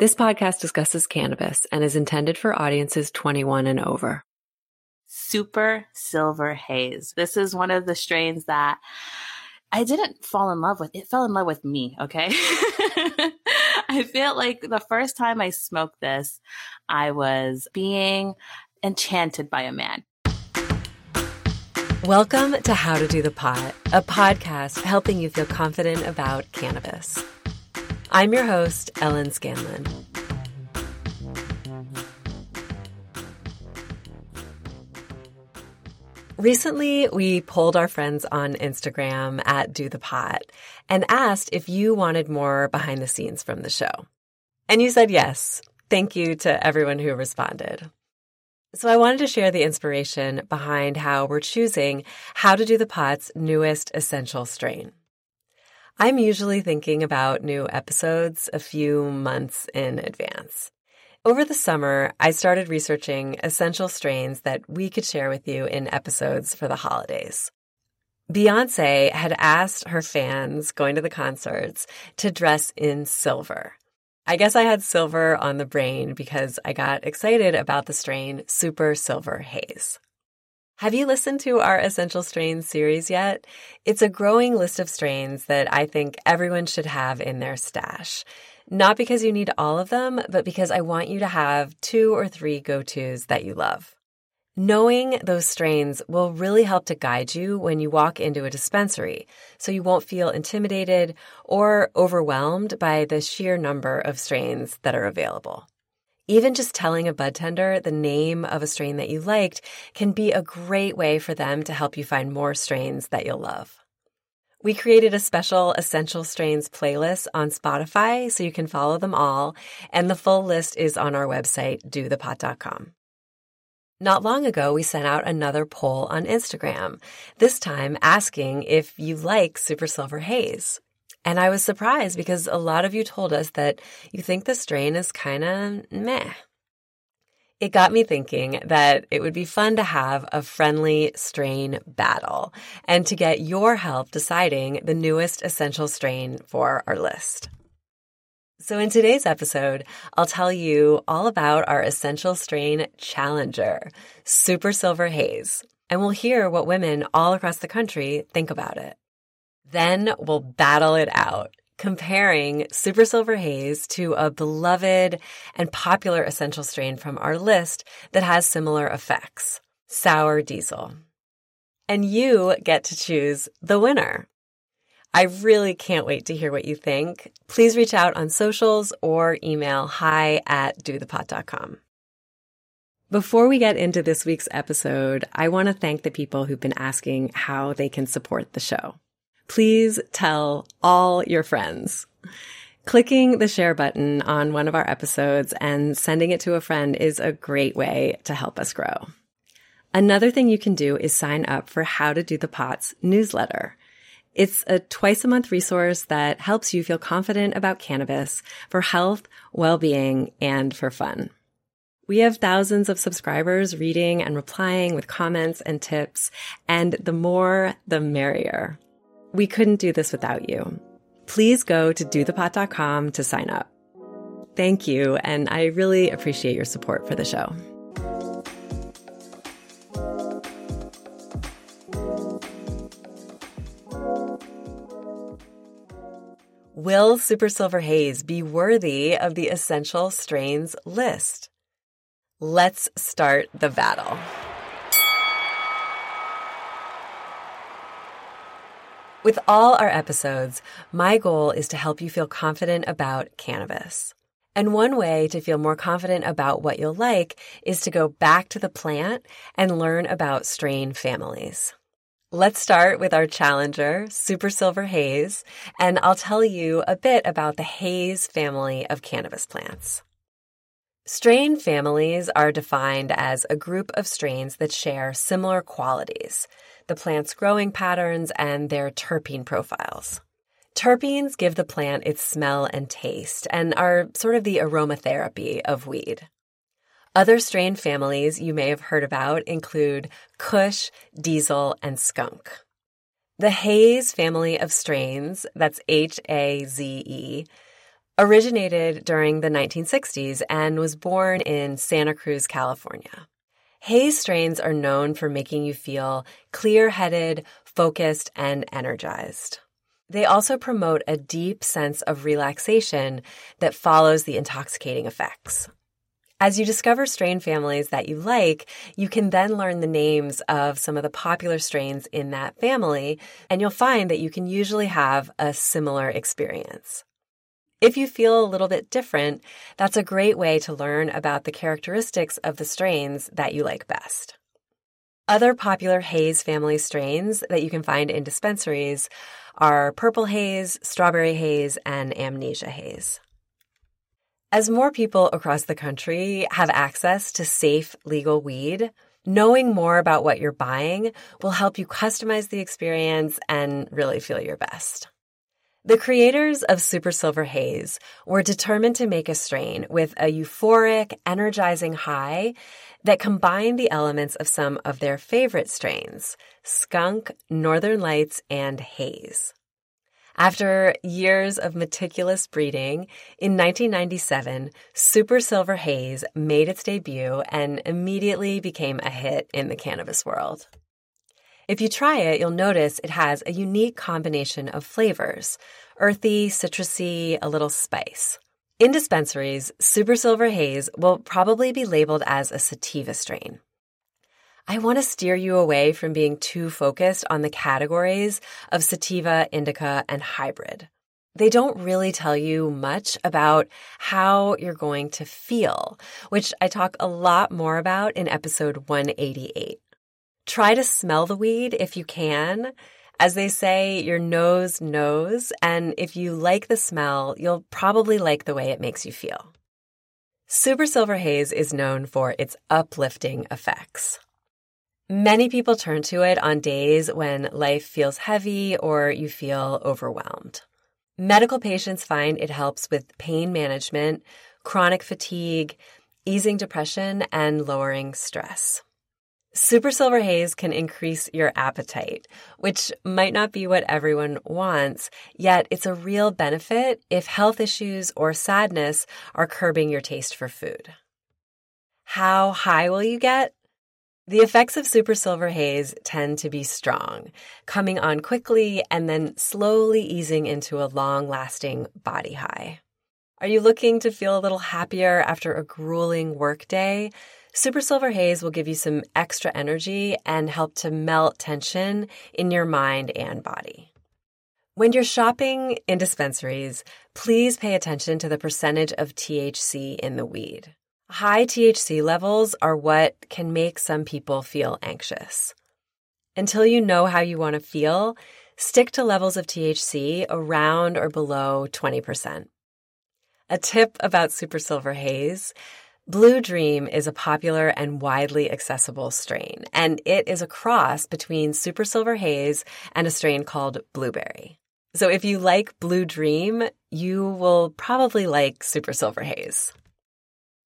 This podcast discusses cannabis and is intended for audiences 21 and over. Super Silver Haze. This is one of the strains that I didn't fall in love with. It fell in love with me, okay? I feel like the first time I smoked this, I was being enchanted by a man. Welcome to How to Do the Pot, a podcast helping you feel confident about cannabis. I'm your host, Ellen Scanlon. Recently, we polled our friends on Instagram at Do the Pot and asked if you wanted more behind the scenes from the show. And you said yes. Thank you to everyone who responded. So I wanted to share the inspiration behind how we're choosing how to do the pot's newest essential strain. I'm usually thinking about new episodes a few months in advance. Over the summer, I started researching essential strains that we could share with you in episodes for the holidays. Beyonce had asked her fans going to the concerts to dress in silver. I guess I had silver on the brain because I got excited about the strain Super Silver Haze. Have you listened to our Essential Strains series yet? It's a growing list of strains that I think everyone should have in their stash. Not because you need all of them, but because I want you to have two or three go tos that you love. Knowing those strains will really help to guide you when you walk into a dispensary, so you won't feel intimidated or overwhelmed by the sheer number of strains that are available. Even just telling a bud tender the name of a strain that you liked can be a great way for them to help you find more strains that you'll love. We created a special Essential Strains playlist on Spotify so you can follow them all, and the full list is on our website, dothepot.com. Not long ago, we sent out another poll on Instagram, this time asking if you like Super Silver Haze. And I was surprised because a lot of you told us that you think the strain is kind of meh. It got me thinking that it would be fun to have a friendly strain battle and to get your help deciding the newest essential strain for our list. So, in today's episode, I'll tell you all about our essential strain challenger, Super Silver Haze, and we'll hear what women all across the country think about it. Then we'll battle it out, comparing Super Silver Haze to a beloved and popular essential strain from our list that has similar effects, Sour Diesel. And you get to choose the winner. I really can't wait to hear what you think. Please reach out on socials or email hi at dothepot.com. Before we get into this week's episode, I want to thank the people who've been asking how they can support the show please tell all your friends. Clicking the share button on one of our episodes and sending it to a friend is a great way to help us grow. Another thing you can do is sign up for How to Do the Pots newsletter. It's a twice a month resource that helps you feel confident about cannabis for health, well-being, and for fun. We have thousands of subscribers reading and replying with comments and tips, and the more, the merrier. We couldn't do this without you. Please go to dothepot.com to sign up. Thank you, and I really appreciate your support for the show. Will Super Silver Haze be worthy of the essential strains list? Let's start the battle. With all our episodes, my goal is to help you feel confident about cannabis. And one way to feel more confident about what you'll like is to go back to the plant and learn about strain families. Let's start with our challenger, Super Silver Haze, and I'll tell you a bit about the Haze family of cannabis plants. Strain families are defined as a group of strains that share similar qualities, the plant's growing patterns, and their terpene profiles. Terpenes give the plant its smell and taste and are sort of the aromatherapy of weed. Other strain families you may have heard about include Kush, Diesel, and Skunk. The Haze family of strains, that's H A Z E, originated during the 1960s and was born in Santa Cruz, California. Haze strains are known for making you feel clear headed, focused, and energized. They also promote a deep sense of relaxation that follows the intoxicating effects. As you discover strain families that you like, you can then learn the names of some of the popular strains in that family, and you'll find that you can usually have a similar experience. If you feel a little bit different, that's a great way to learn about the characteristics of the strains that you like best. Other popular haze family strains that you can find in dispensaries are purple haze, strawberry haze, and amnesia haze. As more people across the country have access to safe, legal weed, knowing more about what you're buying will help you customize the experience and really feel your best. The creators of Super Silver Haze were determined to make a strain with a euphoric, energizing high that combined the elements of some of their favorite strains skunk, northern lights, and haze. After years of meticulous breeding, in 1997, Super Silver Haze made its debut and immediately became a hit in the cannabis world. If you try it, you'll notice it has a unique combination of flavors earthy, citrusy, a little spice. In dispensaries, Super Silver Haze will probably be labeled as a sativa strain. I want to steer you away from being too focused on the categories of sativa, indica, and hybrid. They don't really tell you much about how you're going to feel, which I talk a lot more about in episode 188. Try to smell the weed if you can. As they say, your nose knows, and if you like the smell, you'll probably like the way it makes you feel. Super Silver Haze is known for its uplifting effects. Many people turn to it on days when life feels heavy or you feel overwhelmed. Medical patients find it helps with pain management, chronic fatigue, easing depression, and lowering stress. Super Silver Haze can increase your appetite, which might not be what everyone wants, yet it's a real benefit if health issues or sadness are curbing your taste for food. How high will you get? The effects of super silver haze tend to be strong, coming on quickly and then slowly easing into a long lasting body high. Are you looking to feel a little happier after a grueling workday? Super Silver Haze will give you some extra energy and help to melt tension in your mind and body. When you're shopping in dispensaries, please pay attention to the percentage of THC in the weed. High THC levels are what can make some people feel anxious. Until you know how you want to feel, stick to levels of THC around or below 20%. A tip about Super Silver Haze Blue Dream is a popular and widely accessible strain, and it is a cross between Super Silver Haze and a strain called Blueberry. So if you like Blue Dream, you will probably like Super Silver Haze.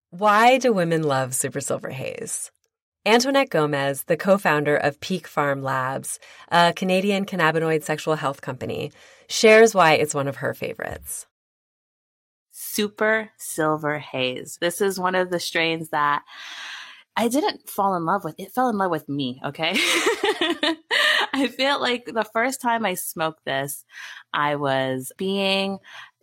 Why do women love Super Silver Haze? Antuanette Gomez, the co founder of Peak Farm Labs, a Canadian cannabinoid sexual health company, shares why it's one of her favorites. Super Silver Haze. This is one of the strains that I didn't fall in love with. It fell in love with me, okay? I feel like the first time I smoked this, I was being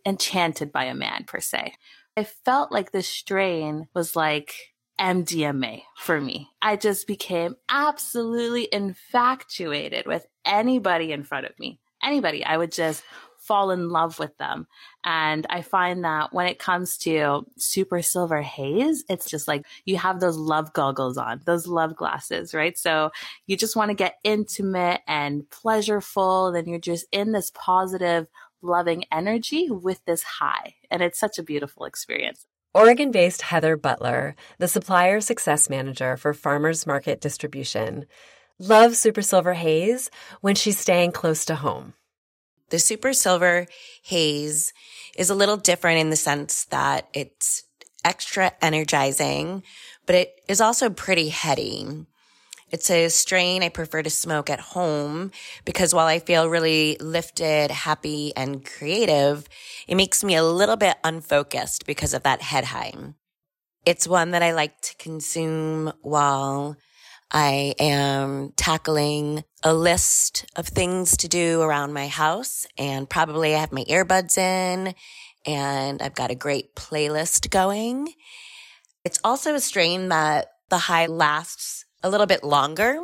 enchanted by a man, per se. I felt like the strain was like MDMA for me. I just became absolutely infatuated with anybody in front of me. Anybody. I would just fall in love with them. And I find that when it comes to super silver haze, it's just like you have those love goggles on, those love glasses, right? So you just want to get intimate and pleasureful. Then you're just in this positive loving energy with this high. And it's such a beautiful experience. Oregon based Heather Butler, the supplier success manager for Farmers Market Distribution, loves Super Silver Haze when she's staying close to home. The Super Silver Haze is a little different in the sense that it's extra energizing, but it is also pretty heady. It's a strain I prefer to smoke at home because while I feel really lifted, happy, and creative, it makes me a little bit unfocused because of that head high. It's one that I like to consume while I am tackling a list of things to do around my house and probably I have my earbuds in and I've got a great playlist going. It's also a strain that the high lasts a little bit longer.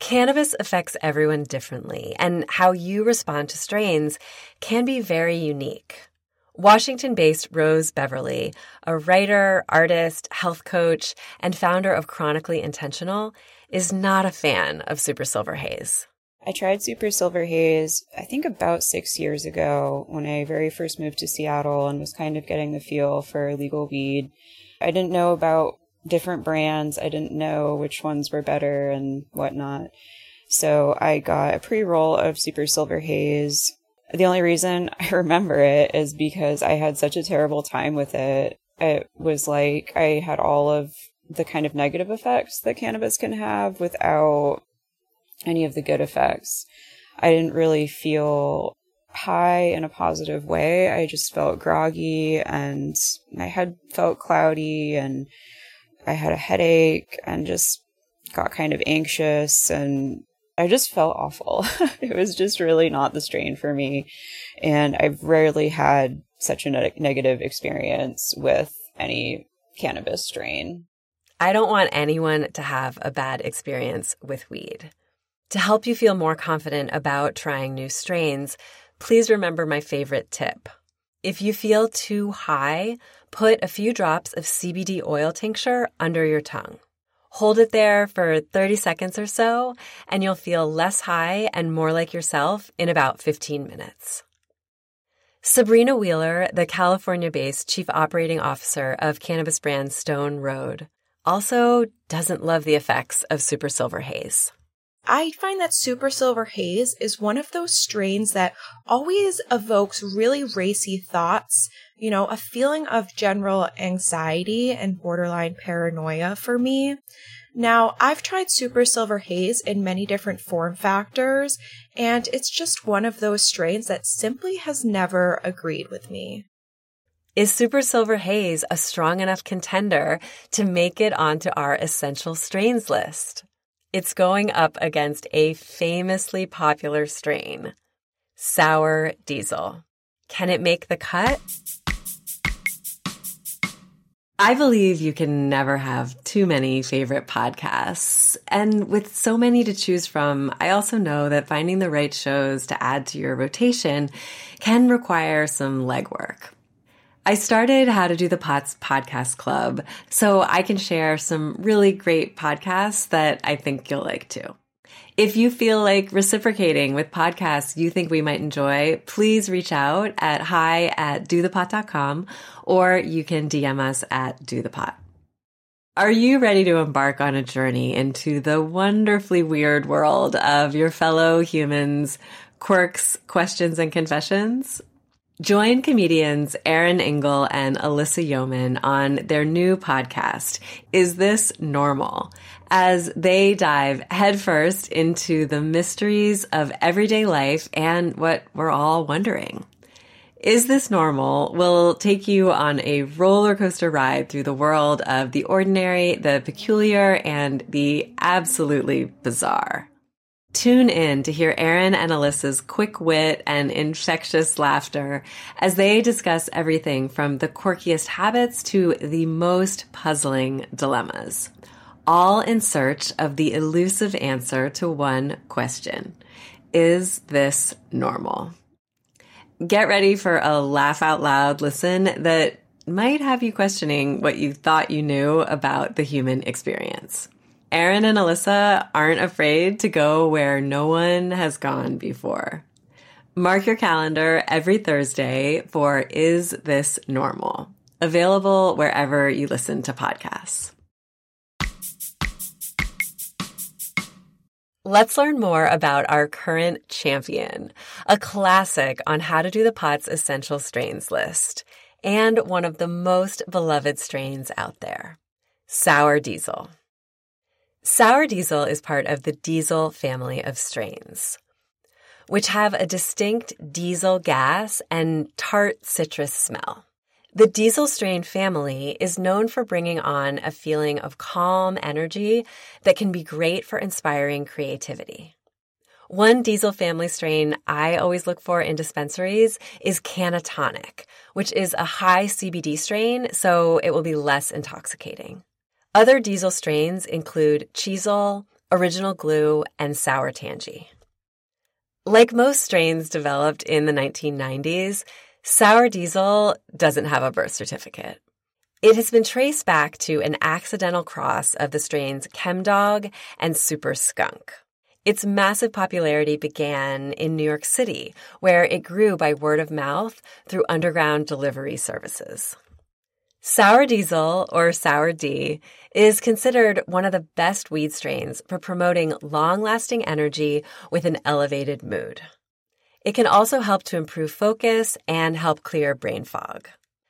Cannabis affects everyone differently, and how you respond to strains can be very unique. Washington based Rose Beverly, a writer, artist, health coach, and founder of Chronically Intentional, is not a fan of Super Silver Haze. I tried Super Silver Haze, I think about six years ago when I very first moved to Seattle and was kind of getting the feel for legal weed. I didn't know about different brands. I didn't know which ones were better and whatnot. So I got a pre roll of Super Silver Haze. The only reason I remember it is because I had such a terrible time with it. It was like I had all of the kind of negative effects that cannabis can have without any of the good effects. I didn't really feel high in a positive way. I just felt groggy and my head felt cloudy and I had a headache and just got kind of anxious and I just felt awful. it was just really not the strain for me. And I've rarely had such a ne- negative experience with any cannabis strain. I don't want anyone to have a bad experience with weed. To help you feel more confident about trying new strains, please remember my favorite tip. If you feel too high, put a few drops of CBD oil tincture under your tongue. Hold it there for 30 seconds or so, and you'll feel less high and more like yourself in about 15 minutes. Sabrina Wheeler, the California based chief operating officer of cannabis brand Stone Road, also doesn't love the effects of Super Silver Haze. I find that Super Silver Haze is one of those strains that always evokes really racy thoughts, you know, a feeling of general anxiety and borderline paranoia for me. Now, I've tried Super Silver Haze in many different form factors, and it's just one of those strains that simply has never agreed with me. Is Super Silver Haze a strong enough contender to make it onto our essential strains list? It's going up against a famously popular strain, Sour Diesel. Can it make the cut? I believe you can never have too many favorite podcasts. And with so many to choose from, I also know that finding the right shows to add to your rotation can require some legwork. I started How to Do the Pots podcast club so I can share some really great podcasts that I think you'll like too. If you feel like reciprocating with podcasts you think we might enjoy, please reach out at hi at dothepot.com or you can DM us at dothepot. Are you ready to embark on a journey into the wonderfully weird world of your fellow humans' quirks, questions, and confessions? Join comedians Erin Engel and Alyssa Yeoman on their new podcast, Is This Normal? As they dive headfirst into the mysteries of everyday life and what we're all wondering. Is This Normal will take you on a roller coaster ride through the world of the ordinary, the peculiar, and the absolutely bizarre. Tune in to hear Erin and Alyssa's quick wit and infectious laughter as they discuss everything from the quirkiest habits to the most puzzling dilemmas, all in search of the elusive answer to one question. Is this normal? Get ready for a laugh out loud listen that might have you questioning what you thought you knew about the human experience. Erin and Alyssa aren't afraid to go where no one has gone before. Mark your calendar every Thursday for Is This Normal? Available wherever you listen to podcasts. Let's learn more about our current champion, a classic on how to do the pot's essential strains list, and one of the most beloved strains out there, Sour Diesel. Sour diesel is part of the diesel family of strains, which have a distinct diesel gas and tart citrus smell. The diesel strain family is known for bringing on a feeling of calm energy that can be great for inspiring creativity. One diesel family strain I always look for in dispensaries is Cannatonic, which is a high CBD strain, so it will be less intoxicating. Other diesel strains include Chiesel, Original Glue, and Sour Tangie. Like most strains developed in the 1990s, Sour Diesel doesn't have a birth certificate. It has been traced back to an accidental cross of the strains Chemdog and Super Skunk. Its massive popularity began in New York City, where it grew by word of mouth through underground delivery services. Sour Diesel, or Sour D, is considered one of the best weed strains for promoting long lasting energy with an elevated mood. It can also help to improve focus and help clear brain fog.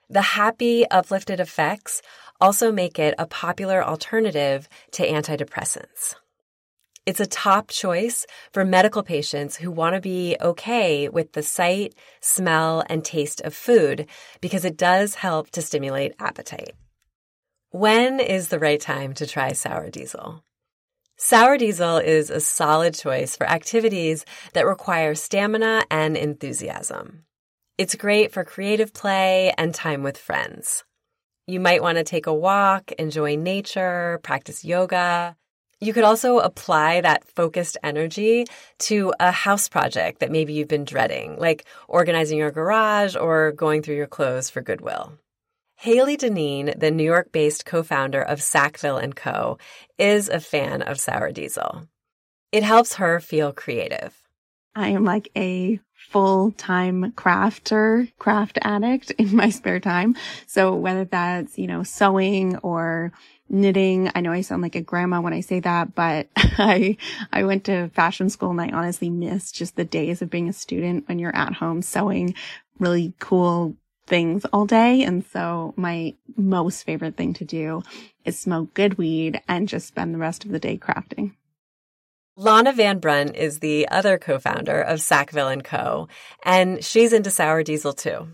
The happy, uplifted effects also make it a popular alternative to antidepressants. It's a top choice for medical patients who want to be okay with the sight, smell, and taste of food because it does help to stimulate appetite. When is the right time to try sour diesel? Sour diesel is a solid choice for activities that require stamina and enthusiasm. It's great for creative play and time with friends. You might want to take a walk, enjoy nature, practice yoga, you could also apply that focused energy to a house project that maybe you've been dreading, like organizing your garage or going through your clothes for Goodwill. Hayley Dineen, the New York-based co-founder of Sackville & Co., is a fan of sour diesel. It helps her feel creative. I am like a full-time crafter, craft addict in my spare time. So whether that's, you know, sewing or knitting. I know I sound like a grandma when I say that, but I, I went to fashion school and I honestly miss just the days of being a student when you're at home sewing really cool things all day. And so my most favorite thing to do is smoke good weed and just spend the rest of the day crafting. Lana Van Brunt is the other co-founder of Sackville & Co. and she's into sour diesel too.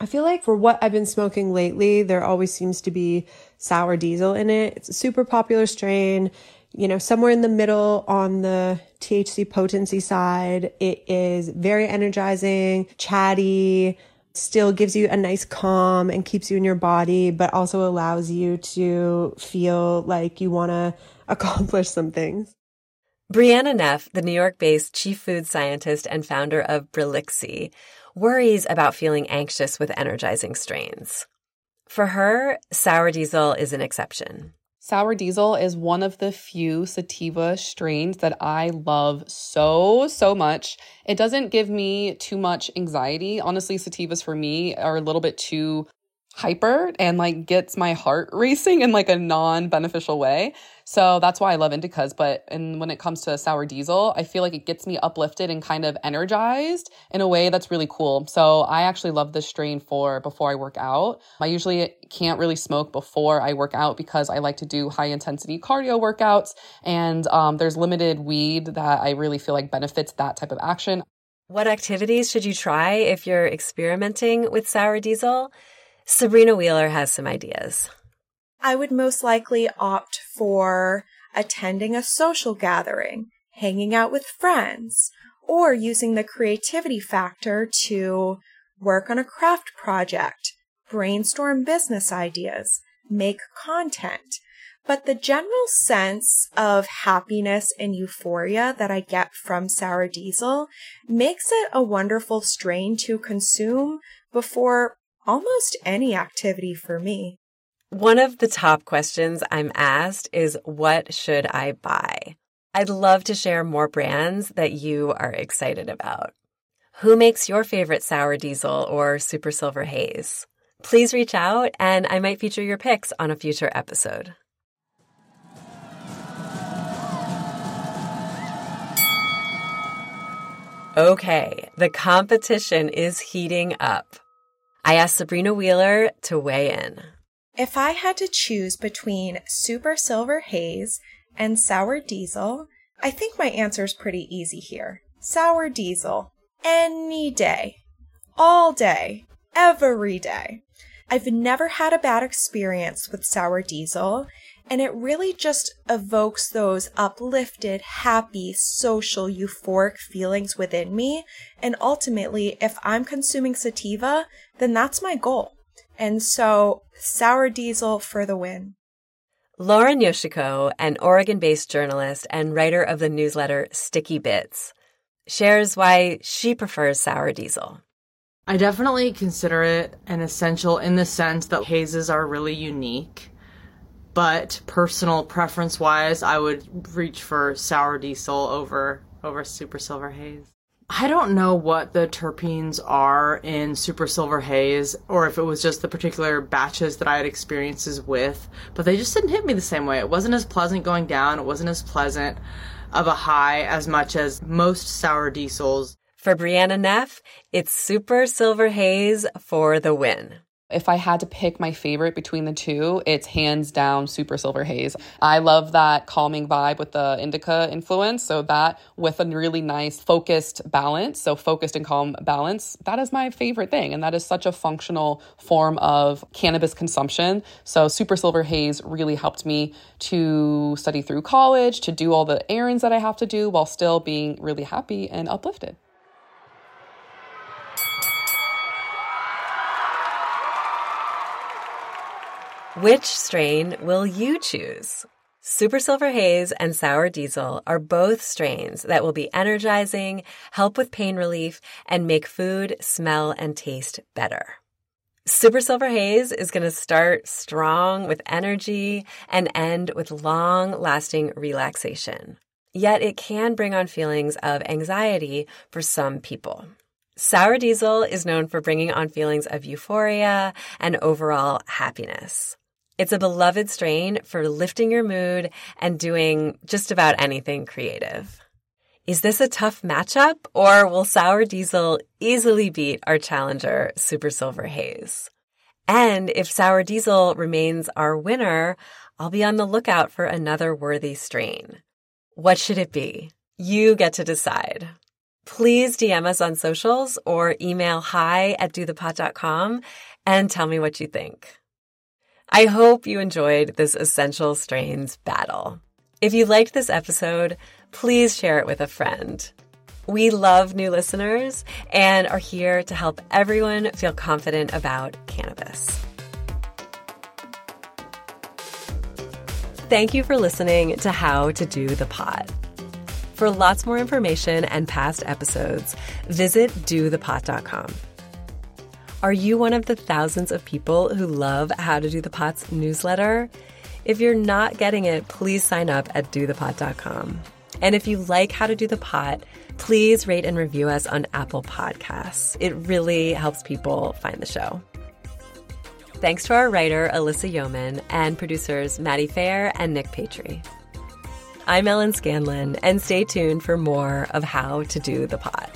I feel like for what I've been smoking lately, there always seems to be sour diesel in it. It's a super popular strain, you know, somewhere in the middle on the THC potency side. It is very energizing, chatty, still gives you a nice calm and keeps you in your body, but also allows you to feel like you want to accomplish some things. Breanna Nef, the New York based chief food scientist and founder of Brelixi, worries about feeling anxious with energizing strains. For her, sour diesel is an exception. Sour diesel is one of the few sativa strains that I love so, so much. It doesn't give me too much anxiety. Honestly, sativas for me are a little bit too hyper and like gets my heart racing in like a non-beneficial way. So that's why I love indicas. But and when it comes to sour diesel, I feel like it gets me uplifted and kind of energized in a way that's really cool. So I actually love this strain for before I work out. I usually can't really smoke before I work out because I like to do high intensity cardio workouts. And um, there's limited weed that I really feel like benefits that type of action. What activities should you try if you're experimenting with sour diesel? Sabrina Wheeler has some ideas. I would most likely opt for attending a social gathering, hanging out with friends, or using the creativity factor to work on a craft project, brainstorm business ideas, make content. But the general sense of happiness and euphoria that I get from sour diesel makes it a wonderful strain to consume before almost any activity for me. One of the top questions I'm asked is what should I buy? I'd love to share more brands that you are excited about. Who makes your favorite sour diesel or super silver haze? Please reach out and I might feature your picks on a future episode. Okay, the competition is heating up. I asked Sabrina Wheeler to weigh in. If I had to choose between Super Silver Haze and sour diesel, I think my answer is pretty easy here. Sour diesel. Any day. All day. Every day. I've never had a bad experience with sour diesel, and it really just evokes those uplifted, happy, social, euphoric feelings within me. And ultimately, if I'm consuming sativa, then that's my goal. And so, sour diesel for the win. Lauren Yoshiko, an Oregon based journalist and writer of the newsletter Sticky Bits, shares why she prefers sour diesel. I definitely consider it an essential in the sense that hazes are really unique. But personal preference wise, I would reach for sour diesel over over super silver haze. I don't know what the terpenes are in Super Silver Haze, or if it was just the particular batches that I had experiences with, but they just didn't hit me the same way. It wasn't as pleasant going down, it wasn't as pleasant of a high as much as most sour diesels. For Breanna Nef, it's Super Silver Haze for the win. If I had to pick my favorite between the two, it's hands down Super Silver Haze. I love that calming vibe with the indica influence. So, that with a really nice focused balance, so focused and calm balance, that is my favorite thing. And that is such a functional form of cannabis consumption. So, Super Silver Haze really helped me to study through college, to do all the errands that I have to do while still being really happy and uplifted. Which strain will you choose? Super Silver Haze and Sour Diesel are both strains that will be energizing, help with pain relief, and make food smell and taste better. Super Silver Haze is going to start strong with energy and end with long lasting relaxation. Yet it can bring on feelings of anxiety for some people. Sour Diesel is known for bringing on feelings of euphoria and overall happiness. It's a beloved strain for lifting your mood and doing just about anything creative. Is this a tough matchup, or will Sour Diesel easily beat our challenger, Super Silver Haze? And if Sour Diesel remains our winner, I'll be on the lookout for another worthy strain. What should it be? You get to decide. Please DM us on socials or email hi at dothepot.com and tell me what you think. I hope you enjoyed this Essential Strains battle. If you liked this episode, please share it with a friend. We love new listeners and are here to help everyone feel confident about cannabis. Thank you for listening to How to Do the Pot. For lots more information and past episodes, visit dothepot.com. Are you one of the thousands of people who love How to Do the Pot's newsletter? If you're not getting it, please sign up at dothepot.com. And if you like How to Do the Pot, please rate and review us on Apple Podcasts. It really helps people find the show. Thanks to our writer, Alyssa Yeoman, and producers Maddie Fair and Nick Patry. I'm Ellen Scanlon, and stay tuned for more of How to Do the Pot.